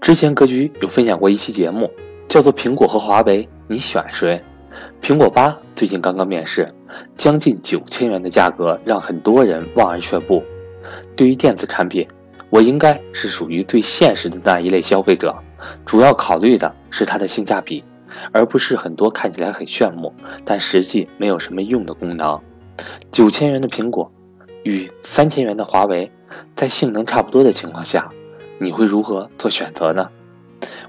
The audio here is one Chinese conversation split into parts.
之前格局有分享过一期节目，叫做《苹果和华为，你选谁》。苹果八最近刚刚面世，将近九千元的价格让很多人望而却步。对于电子产品，我应该是属于最现实的那一类消费者，主要考虑的是它的性价比，而不是很多看起来很炫目，但实际没有什么用的功能。九千元的苹果与三千元的华为，在性能差不多的情况下。你会如何做选择呢？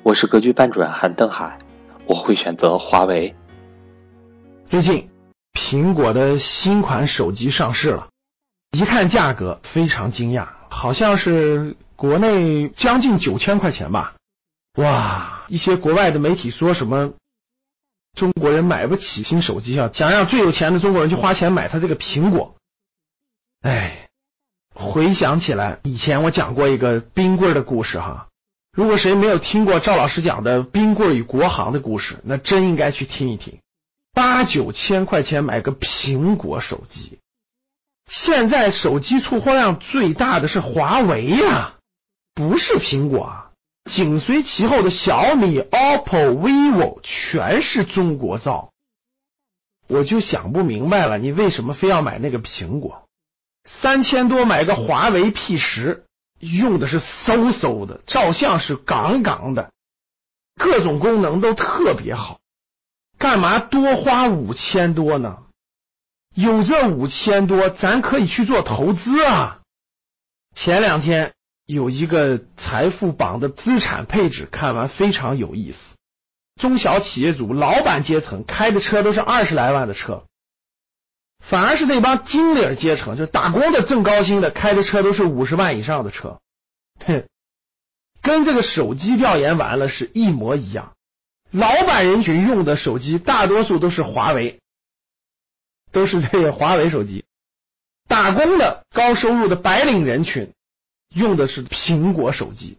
我是格局班主任韩登海，我会选择华为。最近，苹果的新款手机上市了，一看价格非常惊讶，好像是国内将近九千块钱吧。哇！一些国外的媒体说什么中国人买不起新手机啊，想让最有钱的中国人去花钱买他这个苹果。哎。回想起来，以前我讲过一个冰棍的故事哈。如果谁没有听过赵老师讲的冰棍与国行的故事，那真应该去听一听。八九千块钱买个苹果手机，现在手机出货量最大的是华为呀，不是苹果啊。紧随其后的小米、OPPO、vivo 全是中国造。我就想不明白了，你为什么非要买那个苹果？三千多买个华为 P 十，用的是嗖嗖的，照相是杠杠的，各种功能都特别好，干嘛多花五千多呢？有这五千多，咱可以去做投资啊！前两天有一个财富榜的资产配置，看完非常有意思。中小企业主、老板阶层开的车都是二十来万的车。反而是那帮经理阶层，就是打工的挣高薪的，开的车都是五十万以上的车，哼，跟这个手机调研完了是一模一样。老板人群用的手机大多数都是华为，都是这个华为手机。打工的高收入的白领人群用的是苹果手机，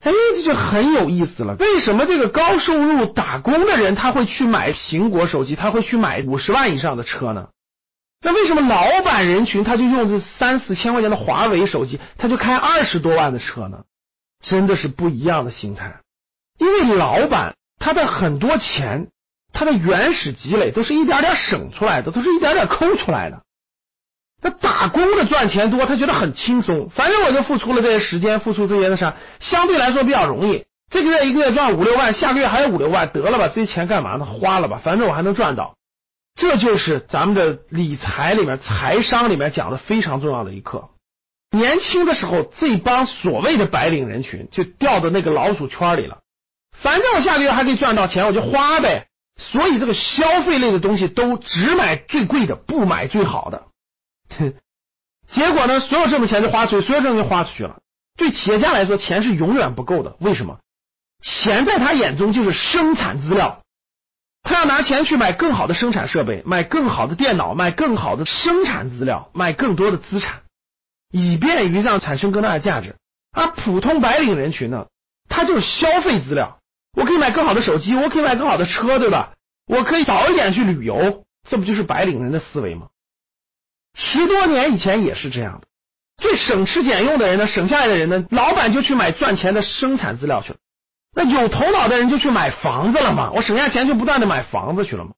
哎，这就很有意思了。为什么这个高收入打工的人他会去买苹果手机，他会去买五十万以上的车呢？那为什么老板人群他就用这三四千块钱的华为手机，他就开二十多万的车呢？真的是不一样的心态。因为老板他的很多钱，他的原始积累都是一点点省出来的，都是一点点抠出来的。他打工的赚钱多，他觉得很轻松，反正我就付出了这些时间，付出这些的啥，相对来说比较容易。这个月一个月赚五六万，下个月还有五六万，得了吧，这些钱干嘛呢？花了吧，反正我还能赚到。这就是咱们的理财里面、财商里面讲的非常重要的一课。年轻的时候，这帮所谓的白领人群就掉到那个老鼠圈里了。反正我下个月还可以赚到钱，我就花呗。所以这个消费类的东西都只买最贵的，不买最好的。结果呢，所有挣的钱就花出去，所有挣的钱花出去了。对企业家来说，钱是永远不够的。为什么？钱在他眼中就是生产资料。他要拿钱去买更好的生产设备，买更好的电脑，买更好的生产资料，买更多的资产，以便于让产生更大的价值。而普通白领人群呢，他就是消费资料。我可以买更好的手机，我可以买更好的车，对吧？我可以早一点去旅游，这不就是白领人的思维吗？十多年以前也是这样的。最省吃俭用的人呢，省下来的人呢，老板就去买赚钱的生产资料去了。那有头脑的人就去买房子了嘛，我省下钱就不断的买房子去了嘛，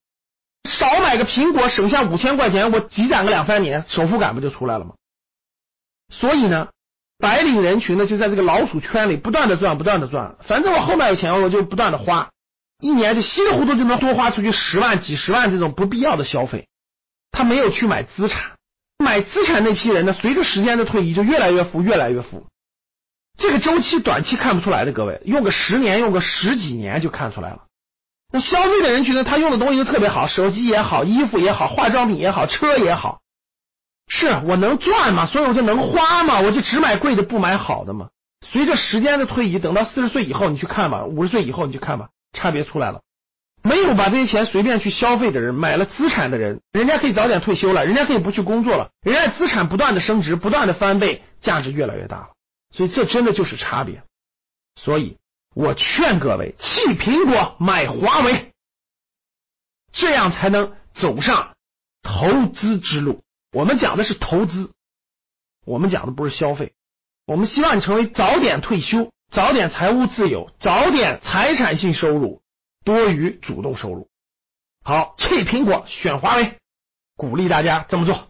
少买个苹果省下五千块钱，我积攒个两三年，首付感不就出来了吗？所以呢，白领人群呢就在这个老鼠圈里不断的赚，不断的赚，反正我后面有钱我就不断的花，一年就稀里糊涂就能多花出去十万、几十万这种不必要的消费，他没有去买资产，买资产那批人呢，随着时间的推移就越来越富，越来越富。这个周期短期看不出来的，各位用个十年，用个十几年就看出来了。那消费的人群呢，他用的东西都特别好，手机也好，衣服也好，化妆品也好，车也好。是我能赚嘛，所以我就能花嘛，我就只买贵的，不买好的嘛。随着时间的推移，等到四十岁以后，你去看吧，五十岁以后你去看吧，差别出来了。没有把这些钱随便去消费的人，买了资产的人，人家可以早点退休了，人家可以不去工作了，人家资产不断的升值，不断的翻倍，价值越来越大了。所以这真的就是差别，所以我劝各位弃苹果买华为，这样才能走上投资之路。我们讲的是投资，我们讲的不是消费。我们希望你成为早点退休，早点财务自由，早点财产性收入多于主动收入。好，弃苹果选华为，鼓励大家这么做。